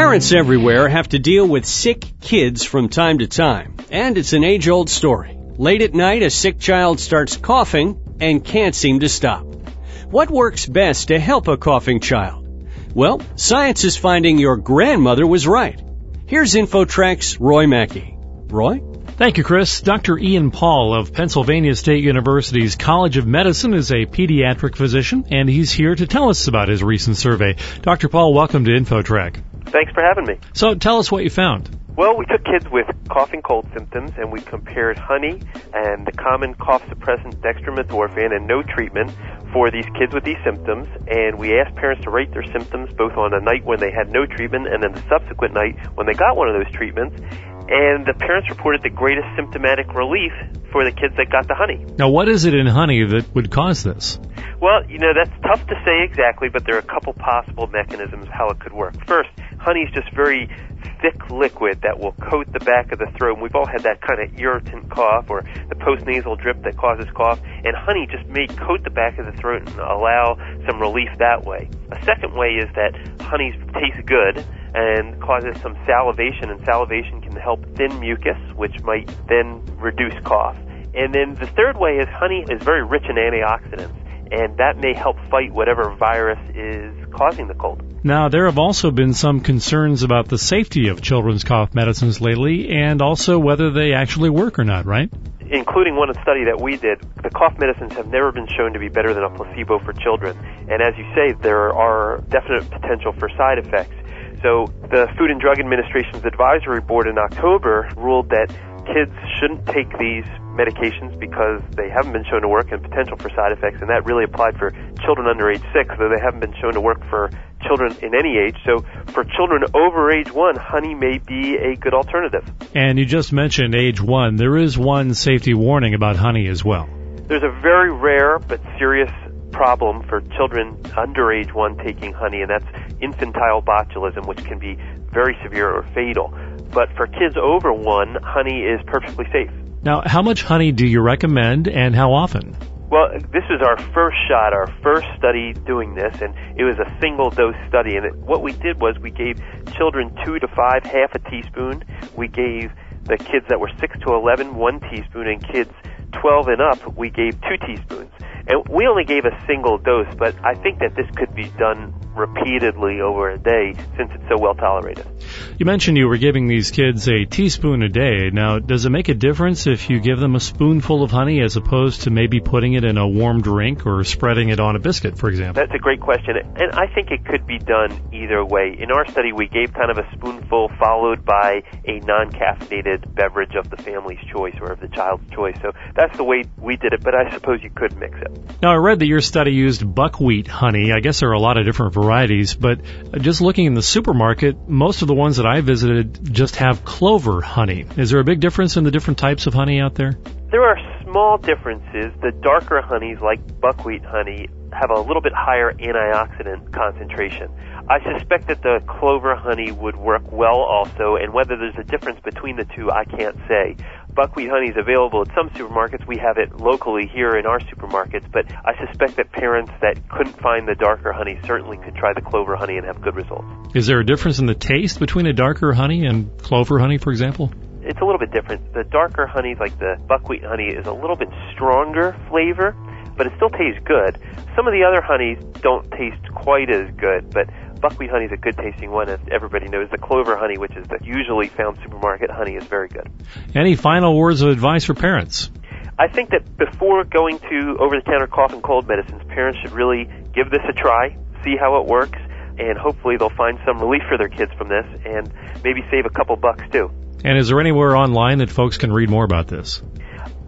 Parents everywhere have to deal with sick kids from time to time, and it's an age old story. Late at night, a sick child starts coughing and can't seem to stop. What works best to help a coughing child? Well, science is finding your grandmother was right. Here's InfoTrack's Roy Mackey. Roy? Thank you, Chris. Dr. Ian Paul of Pennsylvania State University's College of Medicine is a pediatric physician, and he's here to tell us about his recent survey. Dr. Paul, welcome to InfoTrack. Thanks for having me. So tell us what you found. Well, we took kids with cough and cold symptoms and we compared honey and the common cough suppressant dextromethorphan and no treatment for these kids with these symptoms. And we asked parents to rate their symptoms both on a night when they had no treatment and then the subsequent night when they got one of those treatments. And the parents reported the greatest symptomatic relief for the kids that got the honey. Now, what is it in honey that would cause this? Well, you know, that's tough to say exactly, but there are a couple possible mechanisms how it could work. First, honey is just very thick liquid that will coat the back of the throat. And we've all had that kind of irritant cough or the postnasal drip that causes cough. And honey just may coat the back of the throat and allow some relief that way. A second way is that honey tastes good and causes some salivation, and salivation can help thin mucus, which might then reduce cough. And then the third way is honey is very rich in antioxidants, and that may help fight whatever virus is causing the cold. Now, there have also been some concerns about the safety of children's cough medicines lately and also whether they actually work or not, right? Including one study that we did, the cough medicines have never been shown to be better than a placebo for children. And as you say, there are definite potential for side effects. So the Food and Drug Administration's advisory board in October ruled that kids shouldn't take these medications because they haven't been shown to work and potential for side effects, and that really applied for children under age six, though they haven't been shown to work for children in any age. So for children over age one, honey may be a good alternative. And you just mentioned age one. There is one safety warning about honey as well. There's a very rare but serious problem for children under age one taking honey, and that's infantile botulism, which can be very severe or fatal. But for kids over one, honey is perfectly safe. Now, how much honey do you recommend and how often? Well, this is our first shot, our first study doing this, and it was a single dose study. And it, what we did was we gave children two to five half a teaspoon. We gave the kids that were six to eleven one teaspoon, and kids 12 and up we gave two teaspoons. And we only gave a single dose, but I think that this could be done repeatedly over a day since it's so well tolerated. You mentioned you were giving these kids a teaspoon a day. Now, does it make a difference if you give them a spoonful of honey as opposed to maybe putting it in a warm drink or spreading it on a biscuit, for example? That's a great question. And I think it could be done either way. In our study, we gave kind of a spoonful followed by a non-caffeinated beverage of the family's choice or of the child's choice. So that's the way we did it, but I suppose you could mix it. Now, I read that your study used buckwheat honey. I guess there are a lot of different varieties, but just looking in the supermarket, most of the ones that I visited just have clover honey. Is there a big difference in the different types of honey out there? There are small differences. The darker honeys, like buckwheat honey, have a little bit higher antioxidant concentration. I suspect that the clover honey would work well also, and whether there's a difference between the two, I can't say. Buckwheat honey is available at some supermarkets. We have it locally here in our supermarkets, but I suspect that parents that couldn't find the darker honey certainly could try the clover honey and have good results. Is there a difference in the taste between a darker honey and clover honey, for example? It's a little bit different. The darker honey, like the buckwheat honey, is a little bit stronger flavor, but it still tastes good. Some of the other honeys don't taste quite as good, but buckwheat honey is a good tasting one, as everybody knows. The clover honey, which is the usually found supermarket honey, is very good. Any final words of advice for parents? I think that before going to over-the-counter cough and cold medicines, parents should really give this a try, see how it works, and hopefully they'll find some relief for their kids from this, and maybe save a couple bucks too. And is there anywhere online that folks can read more about this?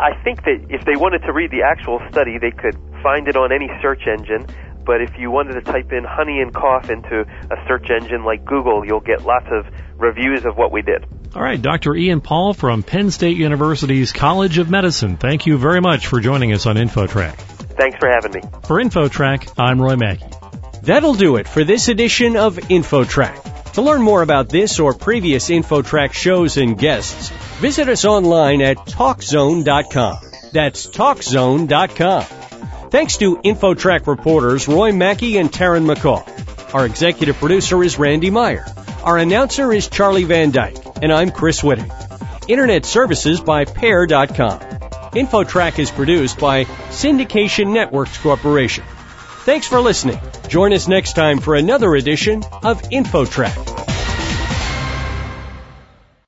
I think that if they wanted to read the actual study, they could find it on any search engine. But if you wanted to type in honey and cough into a search engine like Google, you'll get lots of reviews of what we did. All right, Dr. Ian Paul from Penn State University's College of Medicine. Thank you very much for joining us on InfoTrack. Thanks for having me. For InfoTrack, I'm Roy Mackey. That'll do it for this edition of InfoTrack. To learn more about this or previous InfoTrack shows and guests, visit us online at TalkZone.com. That's TalkZone.com. Thanks to InfoTrack reporters Roy Mackey and Taryn McCall. Our executive producer is Randy Meyer. Our announcer is Charlie Van Dyke, and I'm Chris Whitting. Internet services by Pair.com. InfoTrack is produced by Syndication Networks Corporation. Thanks for listening. Join us next time for another edition of InfoTrack.